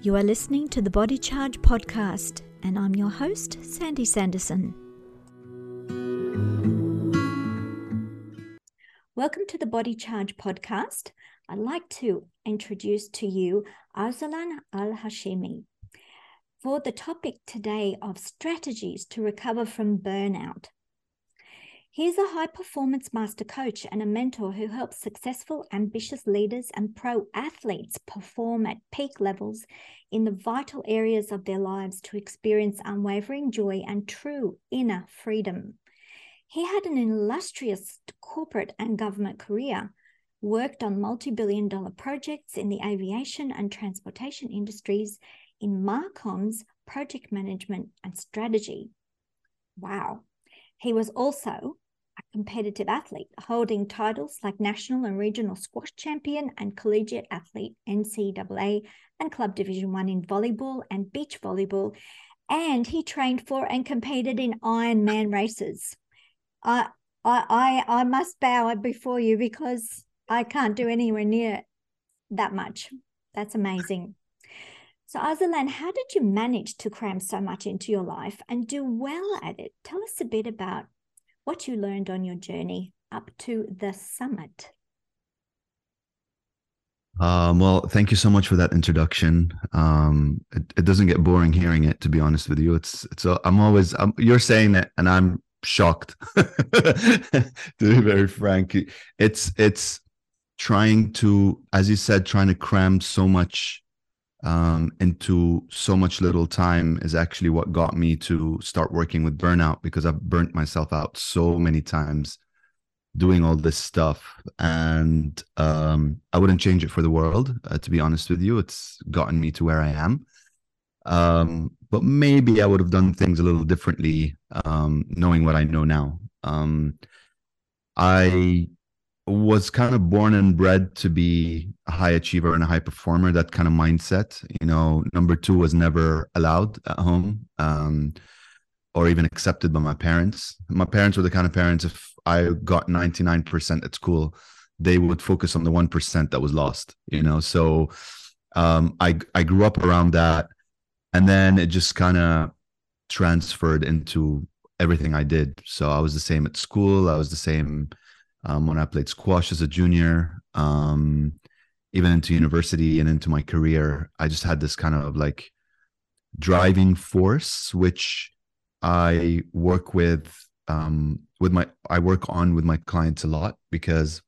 You are listening to the Body Charge podcast, and I'm your host, Sandy Sanderson. Welcome to the Body Charge podcast. I'd like to introduce to you Arsalan Al Hashimi for the topic today of strategies to recover from burnout. He's a high performance master coach and a mentor who helps successful, ambitious leaders and pro athletes perform at peak levels in the vital areas of their lives to experience unwavering joy and true inner freedom. He had an illustrious corporate and government career, worked on multi billion dollar projects in the aviation and transportation industries in Marcomms project management and strategy. Wow. He was also competitive athlete, holding titles like national and regional squash champion and collegiate athlete, NCAA and club division one in volleyball and beach volleyball. And he trained for and competed in Ironman races. I, I, I, must bow before you because I can't do anywhere near that much. That's amazing. So, Arsalan, how did you manage to cram so much into your life and do well at it? Tell us a bit about what you learned on your journey up to the summit. Um, well, thank you so much for that introduction. Um, it, it, doesn't get boring hearing it, to be honest with you. It's it's. I'm always. I'm, you're saying it, and I'm shocked. to be very frank, it's it's trying to, as you said, trying to cram so much um, into so much little time is actually what got me to start working with burnout because I've burnt myself out so many times doing all this stuff. And um, I wouldn't change it for the world, uh, to be honest with you. It's gotten me to where I am. Um, but maybe I would have done things a little differently, um, knowing what I know now. Um, I was kind of born and bred to be a high achiever and a high performer that kind of mindset you know. Number two was never allowed at home um, or even accepted by my parents. My parents were the kind of parents if i got 99% at school they would focus on the 1% that was lost you know. So um, i i grew up around that and then it just kind of transferred into everything i did. So i was the same at school i was the same um, when I played squash as a junior, um, even into university and into my career. I just had this kind of like driving force, which I work with um, with my I work on with my clients a lot because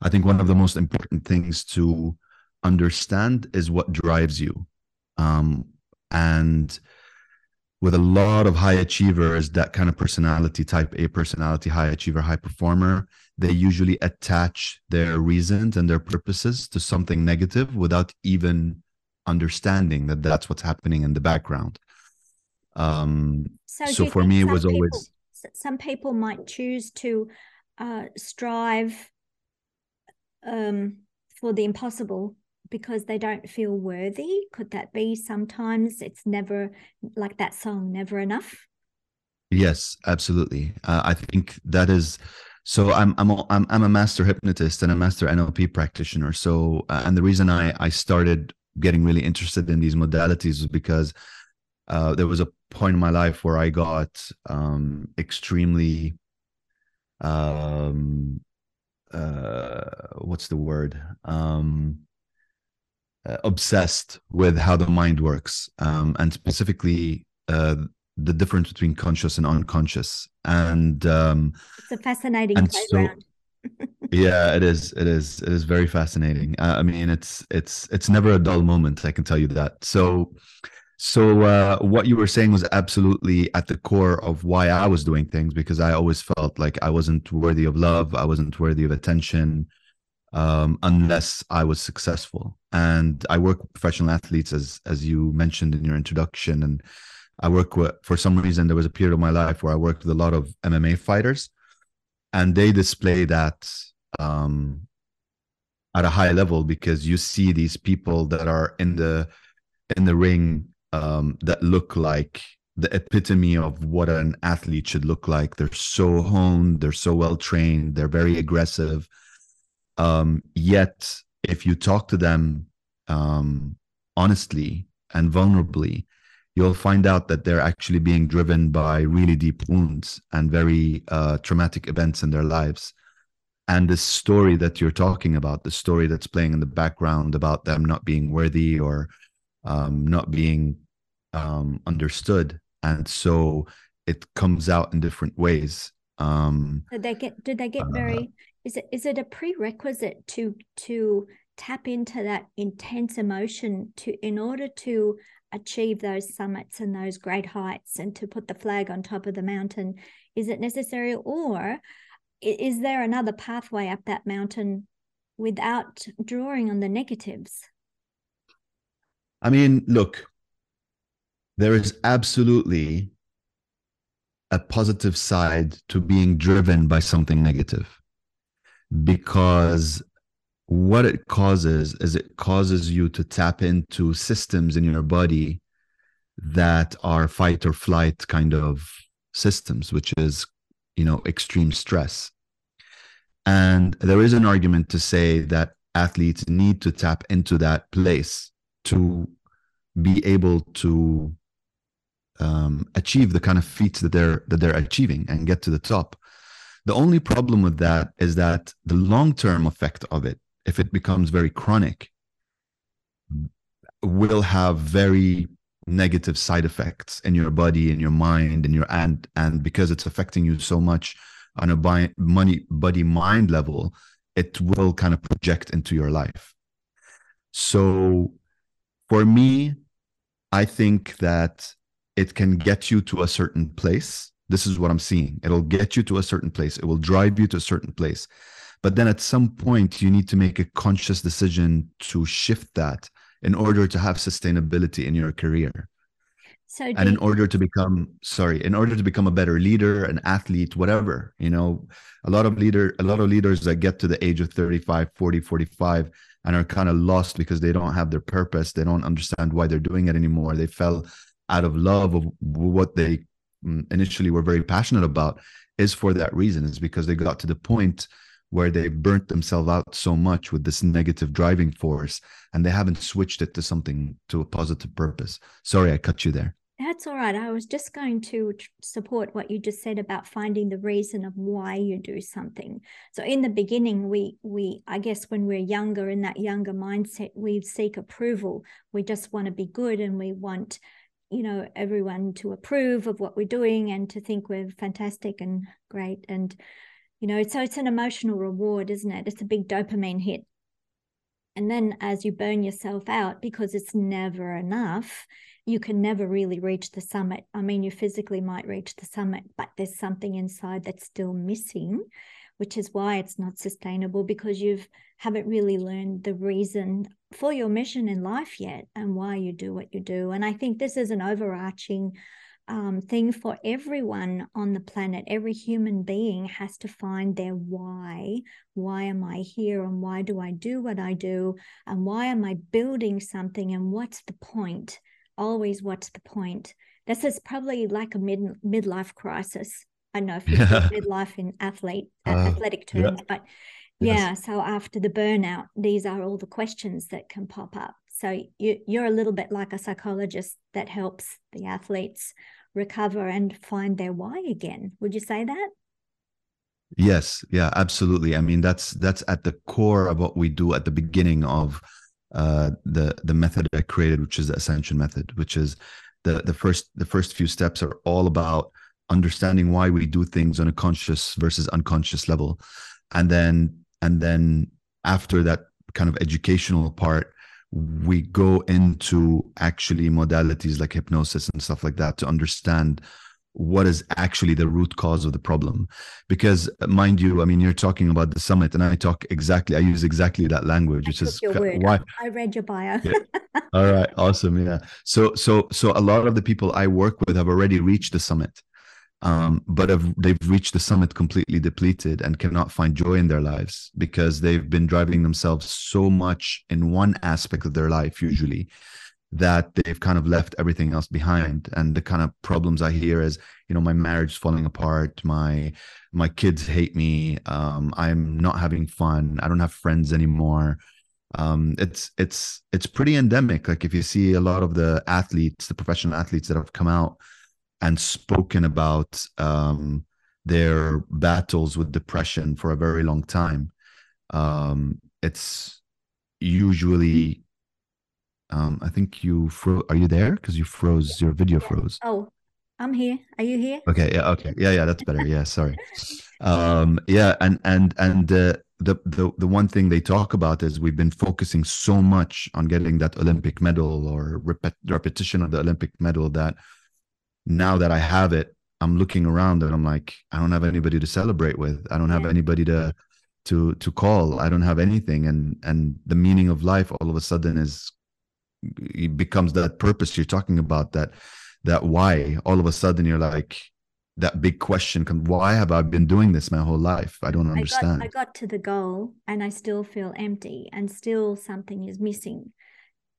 I think one of the most important things to understand is what drives you, um, and with a lot of high achievers, that kind of personality, type A personality, high achiever, high performer, they usually attach their reasons and their purposes to something negative without even understanding that that's what's happening in the background. Um, so, so for me, it was people, always. Some people might choose to uh, strive um, for the impossible because they don't feel worthy? Could that be sometimes it's never like that song, never enough? Yes, absolutely. Uh, I think that is. So I'm I'm a, I'm I'm a master hypnotist and a master NLP practitioner. So uh, and the reason I I started getting really interested in these modalities was because uh, there was a point in my life where I got um, extremely um uh what's the word um uh, obsessed with how the mind works um, and specifically uh, the difference between conscious and unconscious. And um, it's a fascinating playground so, yeah it is it is it is very fascinating. Uh, i mean it's it's it's never a dull moment i can tell you that. So so uh, what you were saying was absolutely at the core of why i was doing things because i always felt like i wasn't worthy of love i wasn't worthy of attention um, unless I was successful. And I work with professional athletes, as as you mentioned in your introduction, and I work with. For some reason, there was a period of my life where I worked with a lot of MMA fighters, and they display that um, at a high level because you see these people that are in the in the ring um, that look like the epitome of what an athlete should look like. They're so honed, they're so well trained, they're very aggressive um, yet if you talk to them um, honestly and vulnerably, you'll find out that they're actually being driven by really deep wounds and very uh, traumatic events in their lives. And the story that you're talking about, the story that's playing in the background about them not being worthy or um, not being um, understood, and so it comes out in different ways. Um, did they get? Did they get uh, very? Is it is it a prerequisite to to tap into that intense emotion to in order to achieve those summits and those great heights and to put the flag on top of the mountain? Is it necessary or is there another pathway up that mountain without drawing on the negatives? I mean look there is absolutely a positive side to being driven by something negative because what it causes is it causes you to tap into systems in your body that are fight or flight kind of systems which is you know extreme stress. And there is an argument to say that athletes need to tap into that place to be able to um, achieve the kind of feats that they're that they're achieving and get to the top the only problem with that is that the long term effect of it if it becomes very chronic, will have very negative side effects in your body, in your mind, in your and and because it's affecting you so much on a money body mind level, it will kind of project into your life. So for me, I think that it can get you to a certain place. This is what I'm seeing. It'll get you to a certain place. It will drive you to a certain place. But then at some point, you need to make a conscious decision to shift that in order to have sustainability in your career. So and in order to become sorry, in order to become a better leader, an athlete, whatever, you know, a lot of leader, a lot of leaders that get to the age of 35, 40, 45 and are kind of lost because they don't have their purpose. They don't understand why they're doing it anymore. They fell out of love of what they Mm, initially were very passionate about is for that reason. Is because they got to the point where they burnt themselves out so much with this negative driving force and they haven't switched it to something to a positive purpose. Sorry, I cut you there. That's all right. I was just going to support what you just said about finding the reason of why you do something. So in the beginning, we we I guess when we're younger in that younger mindset, we seek approval. We just want to be good and we want you know everyone to approve of what we're doing and to think we're fantastic and great. And you know so it's an emotional reward isn't it? It's a big dopamine hit. And then as you burn yourself out because it's never enough you can never really reach the summit. I mean you physically might reach the summit but there's something inside that's still missing which is why it's not sustainable because you've haven't really learned the reason for your mission in life yet and why you do what you do and i think this is an overarching um, thing for everyone on the planet. Every human being has to find their why. Why am I here? And why do I do what I do? And why am I building something? And what's the point? Always, what's the point? This is probably like a mid midlife crisis. I know if you yeah. midlife in athlete uh, athletic terms, yeah. but yes. yeah. So after the burnout, these are all the questions that can pop up. So you, you're a little bit like a psychologist that helps the athletes recover and find their why again. Would you say that? Yes, yeah, absolutely. I mean, that's that's at the core of what we do at the beginning of uh, the the method I created, which is the ascension method, which is the the first the first few steps are all about understanding why we do things on a conscious versus unconscious level, and then and then after that kind of educational part, we go into actually modalities like hypnosis and stuff like that to understand what is actually the root cause of the problem. Because uh, mind you i mean you're talking about the summit and i talk exactly i use exactly that language which is why i read your bio. Yeah. all right. Awesome. Yeah. So so so a lot of the people i work with have already reached the summit um, but have, they've reached the summit completely depleted and cannot find joy in their lives because they've been driving themselves so much in one aspect of their life, usually, that they've kind of left everything else behind. And the kind of problems I hear is, you know, my marriage is falling apart, my my kids hate me, um, I'm not having fun, I don't have friends anymore. um, it's it's it's pretty endemic. Like if you see a lot of the athletes, the professional athletes that have come out and spoken about um, their battles with depression for a very long time, um, it's usually. Um, I think you fro- are you there because you froze your video froze. Oh, I'm here. Are you here? Okay. Yeah. Okay. Yeah. Yeah. That's better. Yeah. Sorry. Um. Yeah. And and and uh, the the the one thing they talk about is we've been focusing so much on getting that Olympic medal or repet- repetition of the Olympic medal that now that I have it, I'm looking around and I'm like, I don't have anybody to celebrate with. I don't have Yeah. anybody to to to call. I don't have anything. And and the meaning of life all of a sudden is it becomes that purpose you're talking about that that why all of a sudden you're like that big question come why have i been doing this my whole life i don't I got, understand I got to the goal and I still feel empty and still something is missing.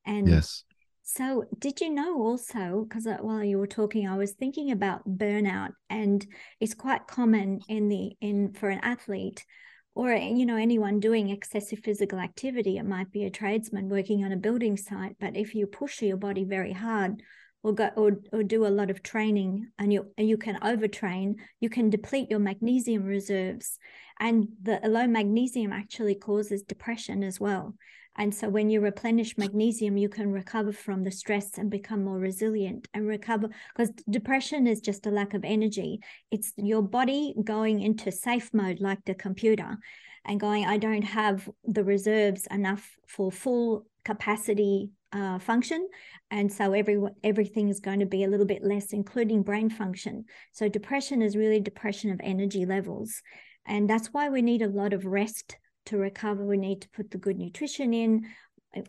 And yes so, did you know also, because uh, while you were talking, I was thinking about burnout, and it's quite common in the in for an athlete or eh, you know anyone doing excessive physical activity. It might be a tradesman working on a building site, but if you push your body very hard or go or, or do a lot of training and you you can overtrain, you can deplete your magnesium reserves, and the low magnesium actually causes depression as well. And so when you replenish magnesium, you can recover from the stress and become more resilient and recover because depression is just a lack of energy. It's your body going into safe mode like the computer and going, I don't have the reserves enough for full capacity uh, function. And so every, everything is going to be a little bit less, including brain function. So depression is really depression of energy levels. And that's why we need a lot of rest to recover, we need to put the good nutrition in.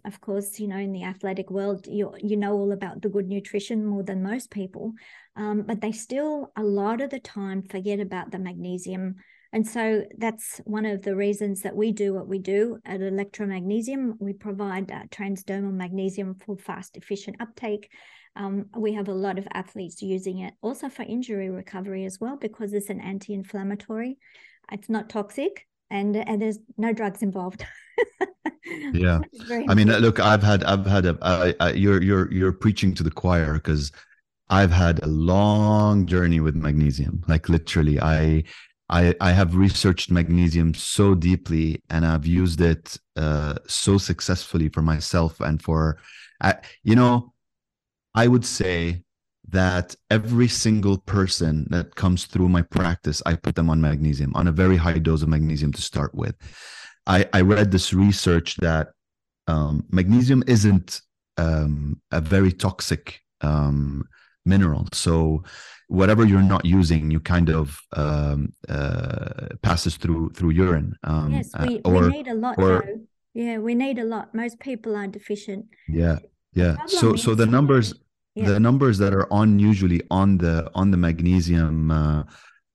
Of course, you know, in the athletic world, you you know all about the good nutrition more than most people, um, but they still a lot of the time forget about the magnesium. And so that's one of the reasons that we do what we do at Elektra Magnesium. We provide uh, transdermal magnesium for fast, efficient uptake. Um, we have a lot of athletes using it also for injury recovery as well because it's an anti-inflammatory. It's not toxic, and and there's no drugs involved. yeah. I mean look i've had i've had a I, I, you're you're you're preaching to the choir because i've had a long journey with magnesium. Like literally i i i have researched magnesium so deeply and i've used it uh, so successfully for myself and for uh, you know i would say that every single person that comes through my practice, I put them on magnesium, on a very high dose of magnesium to start with. I, I read this research that um, magnesium isn't um, a very toxic um, mineral. So whatever you're not using, you kind of um, uh, passes through through urine. Um, yes, we, uh, or, we need a lot. Or, though. Yeah, we need a lot. Most people are deficient. Yeah, yeah. So so the numbers the numbers that are on usually on the on the magnesium uh,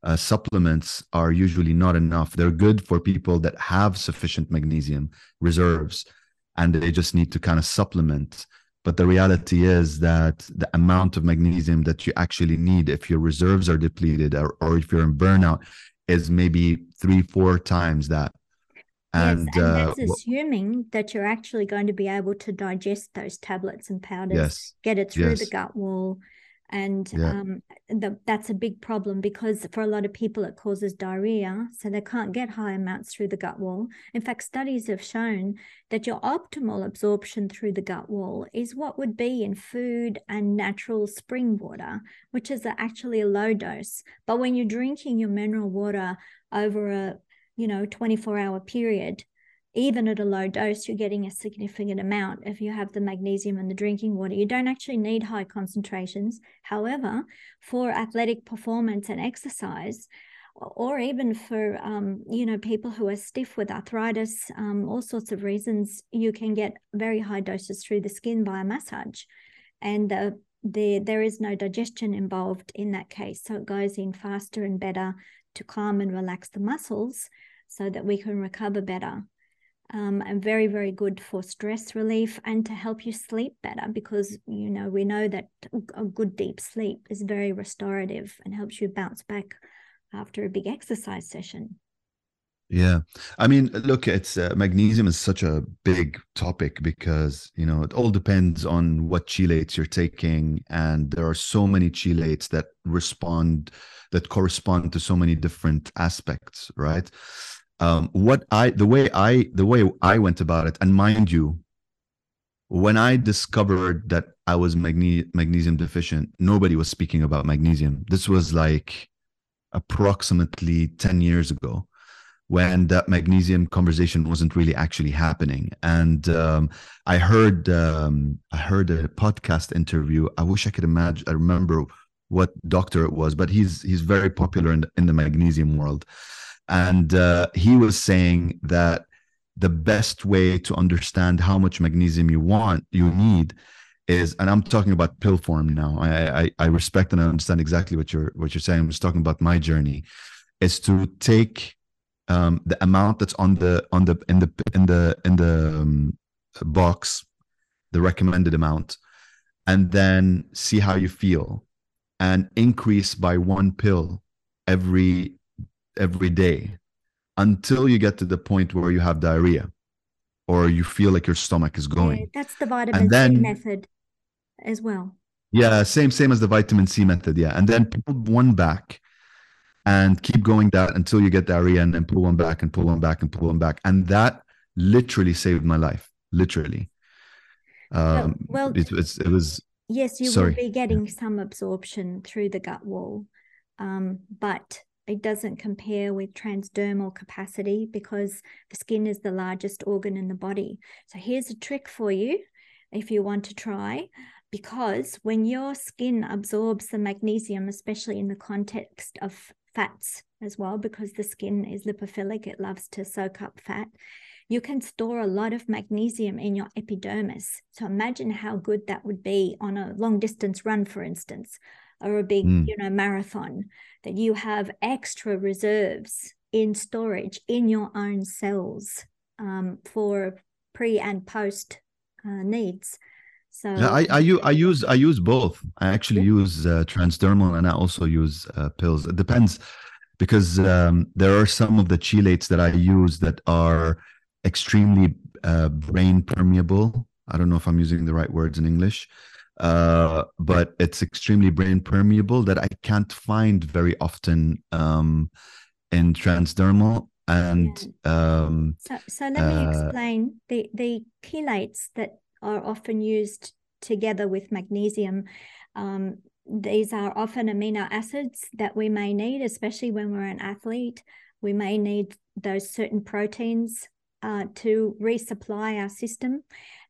uh, supplements are usually not enough. They're good for people that have sufficient magnesium reserves and they just need to kind of supplement. But the reality is that the amount of magnesium that you actually need if your reserves are depleted or, or if you're in burnout is maybe three four times that and, yes, and uh, that's assuming that you're actually going to be able to digest those tablets and powders, yes, get it through yes. the gut wall. And Yeah. um, the, that's a big problem because for a lot of people, it causes diarrhea. So they can't get high amounts through the gut wall. In fact, studies have shown that your optimal absorption through the gut wall is what would be in food and natural spring water, which is actually a low dose. But when you're drinking your mineral water over a you know 24 hour period even at a low dose you're getting a significant amount if you have the magnesium in the drinking water. You don't actually need high concentrations. However for athletic performance and exercise or even for um, you know people who are stiff with arthritis um, all sorts of reasons you can get very high doses through the skin by a massage. And uh, the, there is no digestion involved in that case. So it goes in faster and better to calm and relax the muscles so that we can recover better. Um, and very, very good for stress relief and to help you sleep better because, you know, we know that a good deep sleep is very restorative and helps you bounce back after a big exercise session. Yeah. I mean, look, it's uh, magnesium is such a big topic because, you know, it all depends on what chelates you're taking. And there are so many chelates that respond, that correspond to so many different aspects, right? Um, what I, the way I, the way I went about it, and mind you, when I discovered that I was magne- magnesium deficient, nobody was speaking about magnesium. This was like approximately 10 years ago when that magnesium conversation wasn't really actually happening. And um, I heard um, I heard a podcast interview. I wish I could imagine. I remember what doctor it was, but he's he's very popular in the, in the magnesium world, and uh, he was saying that the best way to understand how much magnesium you want you need is and i'm talking about pill form now I, I i respect and i understand exactly what you're what you're saying i'm just talking about my journey is to take um, the amount that's on the on the in the in the in the um, box, the recommended amount, and then see how you feel, and increase by one pill every every day until you get to the point where you have diarrhea or you feel like your stomach is going. That's the vitamin then, C method as well. Yeah, same same as the vitamin C method. Yeah, and then pull one back and keep going that until you get diarrhea and then pull one back and pull one back and pull one back. And that literally saved my life. Literally. Um, well, well it, it, it was. Yes, you sorry. will be getting some absorption through the gut wall, um, but it doesn't compare with transdermal capacity because the skin is the largest organ in the body. So here's a trick for you if you want to try because when your skin absorbs the magnesium, especially in the context of fats as well because the skin is lipophilic it loves to soak up fat. You can store a lot of magnesium in your epidermis. So imagine how good that would be on a long distance run for instance or a big mm. you know marathon that you have extra reserves in storage in your own cells um, for pre and post uh, needs so yeah, I, I, I use I use both. I actually yeah. use uh, transdermal and I also use uh, pills. It depends because um, there are some of the chelates that I use that are extremely uh, brain permeable. I don't know if I'm using the right words in English, uh, but it's extremely brain permeable that I can't find very often um, in transdermal. And um, so, so let me uh, explain the the chelates that are often used together with magnesium. Um, these are often amino acids that we may need, especially when we're an athlete. We may need those certain proteins uh, to resupply our system.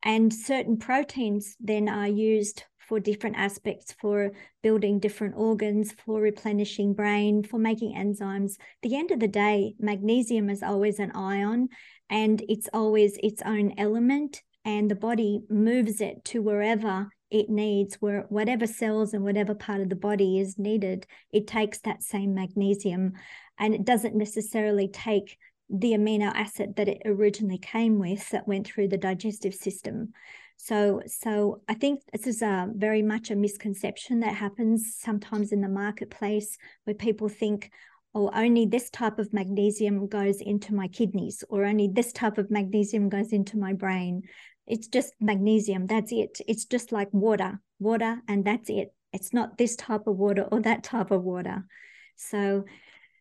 And certain proteins then are used for different aspects for building different organs, for replenishing brain, for making enzymes. the end of the day, magnesium is always an ion and it's always its own element and the body moves it to wherever it needs where whatever cells and whatever part of the body is needed it takes that same magnesium and it doesn't necessarily take the amino acid that it originally came with that went through the digestive system so so i think this is a very much a misconception that happens sometimes in the marketplace where people think oh, only this type of magnesium goes into my kidneys, or only this type of magnesium goes into my brain. It's just magnesium. That's it. It's just like water, water, and that's it. It's not this type of water or that type of water. So,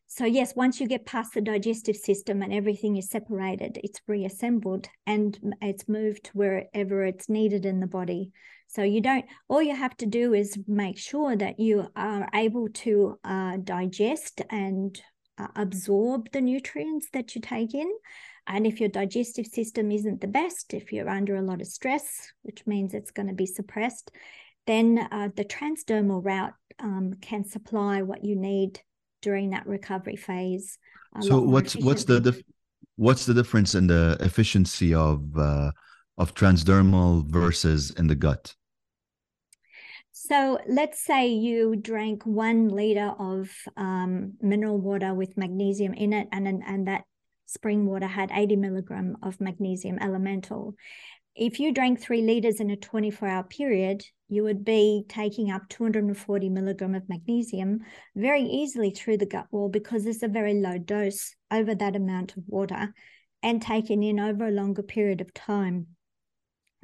so yes, once you get past the digestive system and everything is separated, it's reassembled and it's moved wherever it's needed in the body. So you don't. All you have to do is make sure that you are able to uh, digest and uh, absorb the nutrients that you take in and if your digestive system isn't the best, if you're under a lot of stress, which means it's going to be suppressed, then uh, the transdermal route um, can supply what you need during that recovery phase. So what's what's the dif- what's the difference in the efficiency of uh, of transdermal versus in the gut? So let's say you drank one liter of um, mineral water with magnesium in it, and and that spring water had 80 milligram of magnesium elemental. if you drank three liters in a 24 hour period, you would be taking up 240 milligram of magnesium very easily through the gut wall because it's a very low dose over that amount of water and taken in over a longer period of time.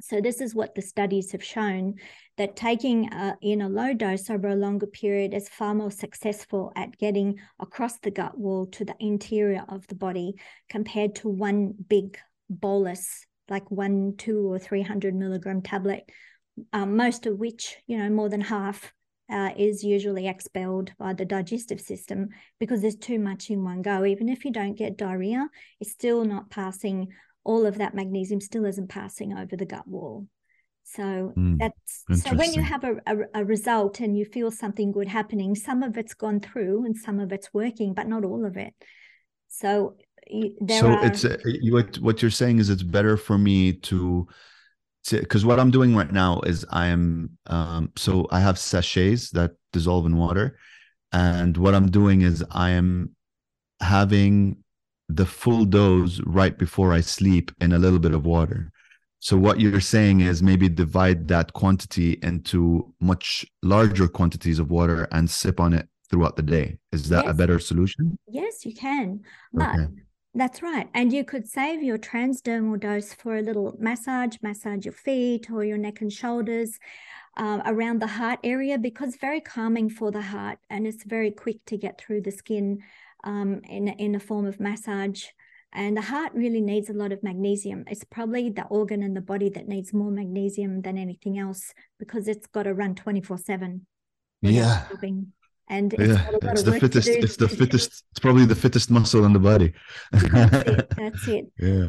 So, this is what the studies have shown that taking uh, in a low dose over a longer period is far more successful at getting across the gut wall to the interior of the body compared to one big bolus, like one, two, or 300 milligram tablet, um, most of which, you know, more than half uh, is usually expelled by the digestive system because there's too much in one go. Even if you don't get diarrhea, it's still not passing all of that magnesium still isn't passing over the gut wall. So mm, that's so when you have a, a, a, result and you feel something good happening, some of it's gone through and some of it's working, but not all of it. So there so are... it's uh, what what you're saying is it's better for me to because what I'm doing right now is I am um, so I have sachets that dissolve in water, and what I'm doing is I am having the full dose right before I sleep in a little bit of water. So what you're saying is maybe divide that quantity into much larger quantities of water and sip on it throughout the day. Is that yes. a better solution? Yes, you can. But okay. that's right. And you could save your transdermal dose for a little massage, massage your feet or your neck and shoulders. Uh, around the heart area because very calming for the heart and it's very quick to get through the skin um, in, in a form of massage. And the heart really needs a lot of magnesium. It's probably the organ in the body that needs more magnesium than anything else because it's got to run 24 7. Yeah. And it's, yeah, it's the fittest, it's the fittest, it's probably the fittest muscle in the body. that's it. That's it. Yeah.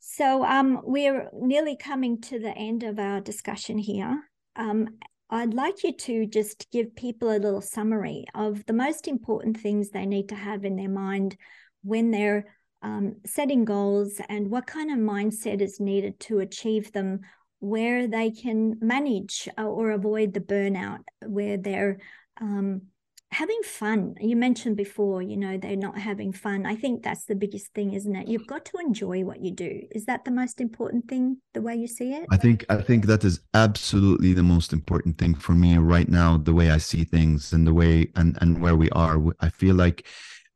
So um, we're nearly coming to the end of our discussion here. Um, I'd like you to just give people a little summary of the most important things they need to have in their mind when they're um, setting goals and what kind of mindset is needed to achieve them, where they can manage uh, or avoid the burnout, where they're um, having fun. You mentioned before, you know, they're not having fun. I think that's the biggest thing, isn't it? You've got to enjoy what you do. Is that the most important thing, the way you see it? I think I think that is absolutely the most important thing for me right now, the way I see things and the way and and where we are. I feel like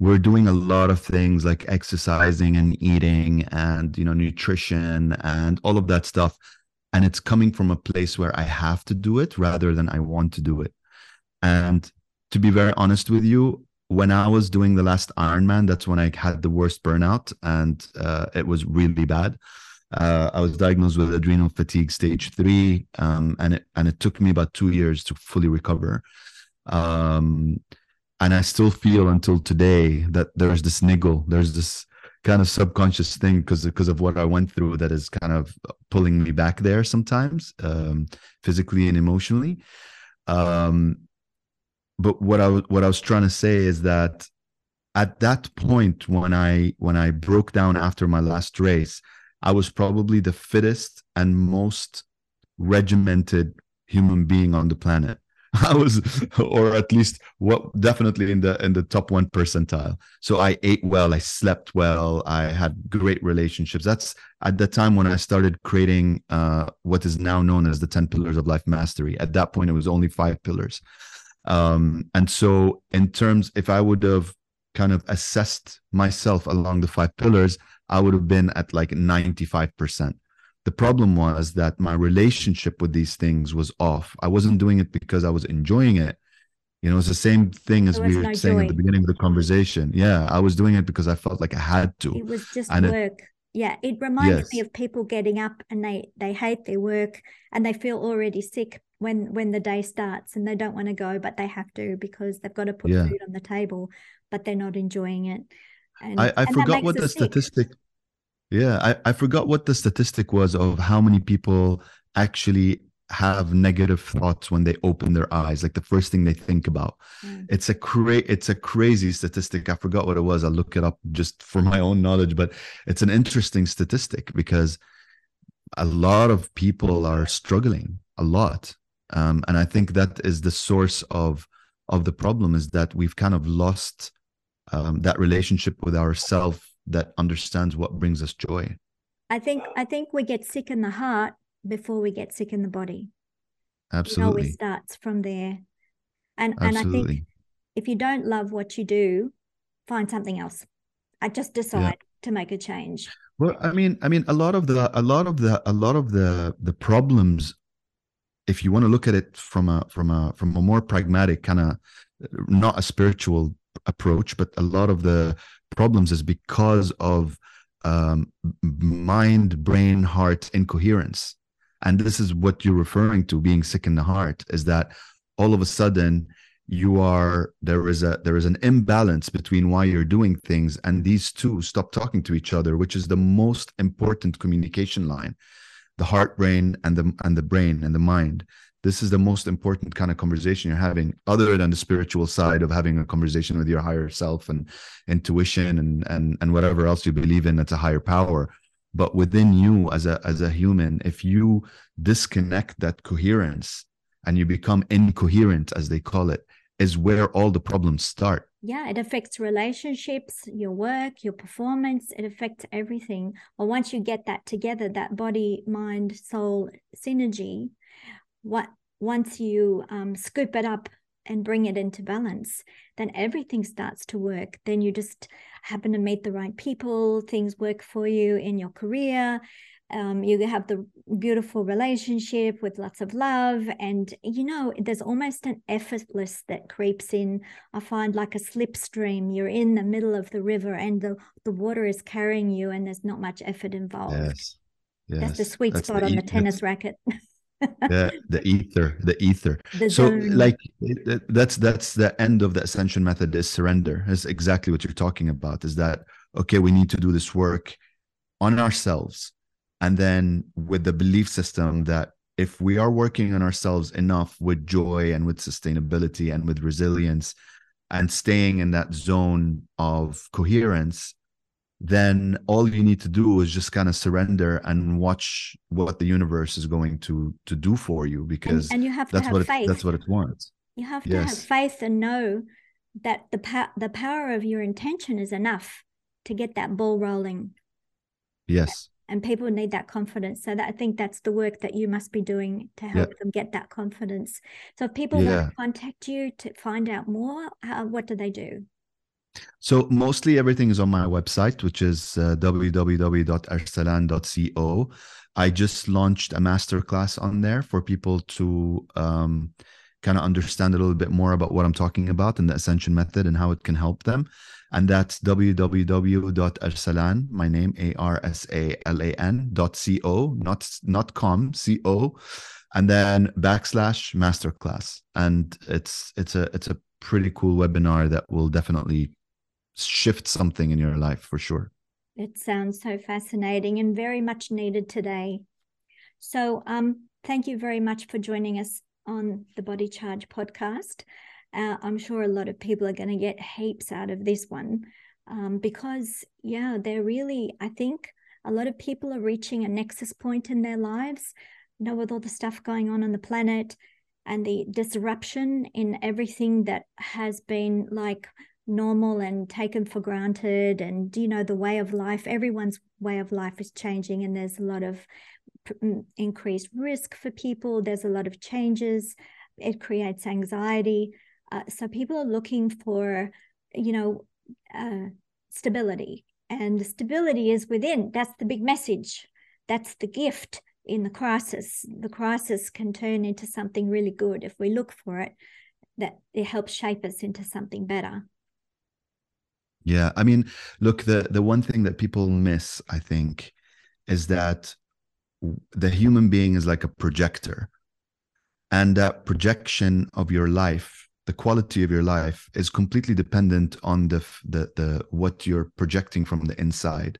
we're doing a lot of things like exercising and eating and you know nutrition and all of that stuff and it's coming from a place where I have to do it rather than I want to do it. And to be very honest with you, when I was doing the last Ironman, that's when I had the worst burnout, and uh, it was really bad. Uh, I was diagnosed with adrenal fatigue stage three, um, and it and it took me about two years to fully recover. Um, and I still feel until today that there's this niggle, there's this kind of subconscious thing because because of what I went through that is kind of pulling me back there sometimes, um, physically and emotionally. Um, but what I what I was trying to say is that at that point when I when I broke down after my last race, I was probably the fittest and most regimented human being on the planet. I was, or at least what definitely in the in the top one percentile. So I ate well, I slept well, I had great relationships. That's at the time when I started creating uh, what is now known as the ten pillars of life mastery. At that point, it was only five pillars. Um, and so, in terms, if I would have kind of assessed myself along the five pillars, I would have been at like 95%. The problem was that my relationship with these things was off. I wasn't doing it because I was enjoying it. You know, it's the same thing as we were saying at the beginning of the conversation. Yeah, I was doing it because I felt like I had to. It was just and work. It, yeah, it reminds yes. me of people getting up and they they hate their work and they feel already sick when when the day starts and they don't want to go but they have to because they've got to put yeah. food on the table but they're not enjoying it and, i, I and forgot what the sick. statistic yeah I, I forgot what the statistic was of how many people actually have negative thoughts when they open their eyes like the first thing they think about mm. it's a cra- it's a crazy statistic i forgot what it was i'll look it up just for my own knowledge but it's an interesting statistic because a lot of people are struggling a lot um, and i think that is the source of of the problem is that we've kind of lost um, that relationship with ourself that understands what brings us joy I think I think we get sick in the heart before we get sick in the body. Absolutely. It always starts from there. And Absolutely. and I think if you don't love what you do, find something else. I just decide yeah. to make a change. Well, I mean, I mean, a lot of the, a lot of the, a lot of the, the problems, if you want to look at it from a, from a, from a more pragmatic kind of, not a spiritual approach, but a lot of the problems is because of um, mind, brain, heart incoherence. And this is what you're referring to being sick in the heart is that all of a sudden you are there is a there is an imbalance between why you're doing things and these two stop talking to each other which is the most important communication line the heart brain and the and the brain and the mind this is the most important kind of conversation you're having other than the spiritual side of having a conversation with your higher self and intuition and and and whatever else you believe in that's a higher power but within you as a as a human if you disconnect that coherence and you become incoherent as they call it is where all the problems start. Yeah, it affects relationships, your work, your performance, it affects everything. Well, once you get that together, that body, mind, soul synergy, what once you um, scoop it up and bring it into balance, then everything starts to work. Then you just happen to meet the right people, things work for you in your career, um, you have the beautiful relationship with lots of love and you know there's almost an effortless that creeps in. I find like a slipstream you're in the middle of the river and the, the water is carrying you and there's not much effort involved. Yes, yes. that's the sweet that's spot the on the tennis racket. Yeah the ether the ether. The so like that's that's the end of the ascension method is surrender. Is exactly what you're talking about is that okay we need to do this work on ourselves and then with the belief system that if we are working on ourselves enough with joy and with sustainability and with resilience and staying in that zone of coherence then all you need to do is just kind of surrender and watch what the universe is going to to do for you because and, and you have that's have what faith. It, that's what it wants you have to yes. have faith and know that the pa- the power of your intention is enough to get that ball rolling yes and people need that confidence. So that i think that's the work that you must be doing to help them get that confidence. So if people yeah. want to contact you to find out more how, what do they do? So mostly everything is on my website which is uh, www.arsalan.co i just launched a masterclass on there for people to um, kind of understand a little bit more about what i'm talking about and the ascension method and how it can help them and that's www.arsalan, my name, A-R-S-A-L-A-N dot C-O, not, not com, C-O, and then backslash masterclass. And it's, it's a, it's a pretty cool webinar that will definitely shift something in your life for sure. It sounds so fascinating and very much needed today. So, um, thank you very much for joining us on the Body Charge podcast. Uh, I'm sure a lot of people are going to get heaps out of this one um, because, yeah, they're really, I think a lot of people are reaching a nexus point in their lives, you know, with all the stuff going on on the planet and the disruption in everything that has been like normal and taken for granted and you know the way of life everyone's way of life is changing and there's a lot of increased risk for people there's a lot of changes it creates anxiety uh, so people are looking for, you know, uh, stability, and stability is within. That's the big message. That's the gift in the crisis. The crisis can turn into something really good if we look for it. That it helps shape us into something better. Yeah, I mean, look, the the one thing that people miss, I think, is that the human being is like a projector, and that projection of your life the quality of your life is completely dependent on the the, the what you're projecting from the inside.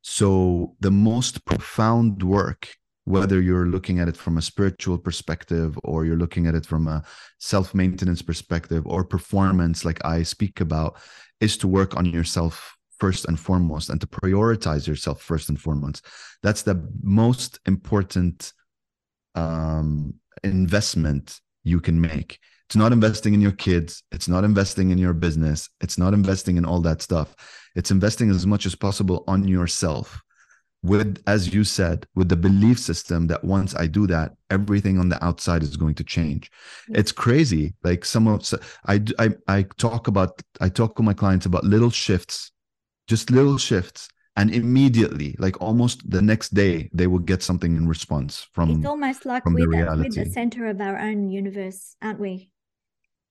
So the most profound work whether you're looking at it from a spiritual perspective or you're looking at it from a self-maintenance perspective or performance like i speak about is to work on yourself first and foremost and to prioritize yourself first and foremost that's the most important um, investment you can make it's not investing in your kids. It's not investing in your business. It's not investing in all that stuff. It's investing as much as possible on yourself. with as you said with the belief system that once i do that everything on the outside is going to change it's crazy like some of I, I i talk about i talk to my clients about little shifts just little shifts and immediately like almost the next day they will get something in response from it's almost like we're the, we're the center of our own universe aren't we?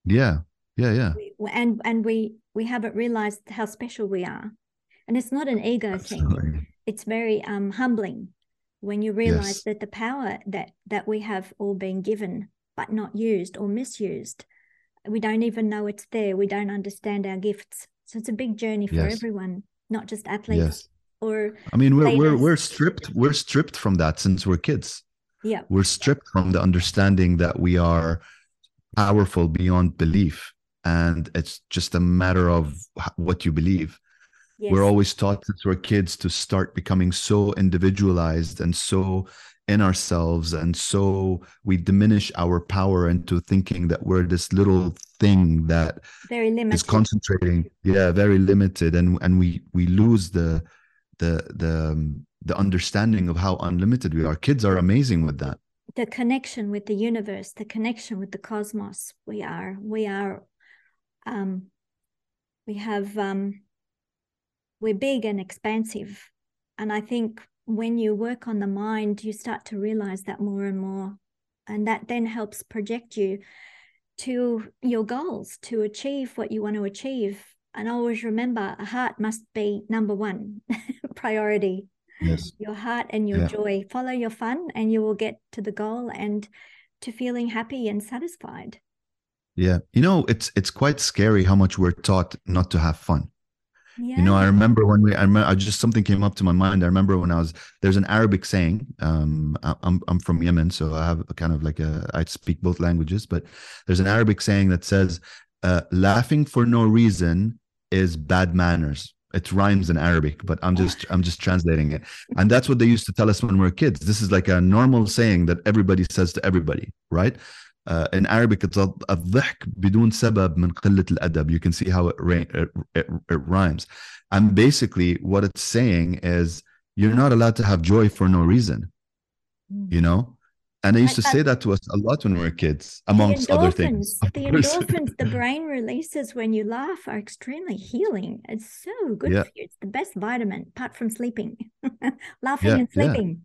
Yeah. Yeah yeah. We, and and we we haven't realized how special we are. And it's not an ego Absolutely. thing it's very um, humbling when you realize yes. that the power that that we have all been given but not used or misused we don't even know it's there. We don't understand our gifts so it's a big journey for yes. everyone not just athletes yes. or i mean we're, we're we're stripped we're stripped from that since we're kids yeah we're stripped from the understanding that we are powerful beyond belief and it's just a matter of what you believe Yes. We're always taught since we're kids to start becoming so individualized and so in ourselves. And so we diminish our power into thinking that we're this little thing that very limited. is concentrating. Yeah, very limited. And and we we lose the the the um, the understanding of how unlimited we are. Kids are amazing with that. The connection with the universe, the connection with the cosmos. We are, we are um we have um we're big and expansive. And I think when you work on the mind, you start to realize that more and more. And that then helps project you to your goals to achieve what you want to achieve. And always remember a heart must be number one priority. Yes. Your heart and your yeah. joy. Follow your fun and you will get to the goal and to feeling happy and satisfied. Yeah. You know, it's it's quite scary how much we're taught not to have fun. Yeah. You know, I remember when we, I remember, I just something came up to my mind. I remember when I was, there's an Arabic saying. Um, I'm I'm from Yemen, so I have a kind of like a, I speak both languages, but there's an Arabic saying that says, uh, "Laughing for no reason is bad manners." It rhymes in Arabic, but I'm just I'm just translating it, and that's what they used to tell us when we were kids. This is like a normal saying that everybody says to everybody, right? uh, in Arabic it's الضحك بدون سبب من قلة الأدب you can see how it, it, it, it rhymes and basically what it's saying is you're not allowed to have joy for no reason you know and I used to say that to us a lot when we were kids, amongst other things. The endorphins the brain releases when you laugh are extremely healing. It's so good yeah. for you. It's the best vitamin, apart from sleeping, laughing yeah, and sleeping.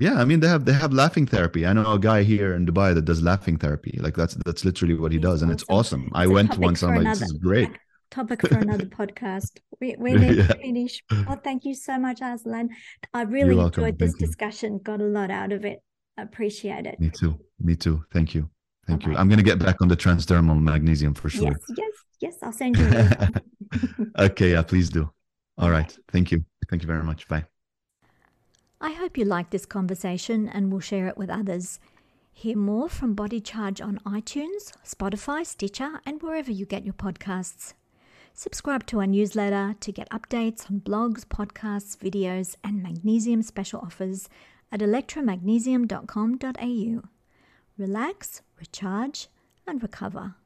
Yeah, I mean they have they have laughing therapy. I know a guy here in Dubai that does laughing therapy. Like that's that's literally what he does, and it's awesome. It's I went once. I'm like, another, this is great. Topic for another podcast. We, we need yeah. to finish. Well, thank you so much, Arsalan. I really You're enjoyed welcome. this thank discussion. You. Got a lot out of it. Appreciate it. Me too. Me too. Thank you. Thank Bye-bye. you. I'm going to get back on the transdermal magnesium for sure. Yes, yes, yes. I'll send you. okay, yeah, please do. All right. Thank you. Thank you very much. Bye. I hope you like this conversation and will share it with others. Hear more from Body Charge on iTunes, Spotify, Stitcher, and wherever you get your podcasts. Subscribe to our newsletter to get updates on blogs, podcasts, videos, and magnesium special offers at elektramagnesium.com.au. Relax, recharge, and recover.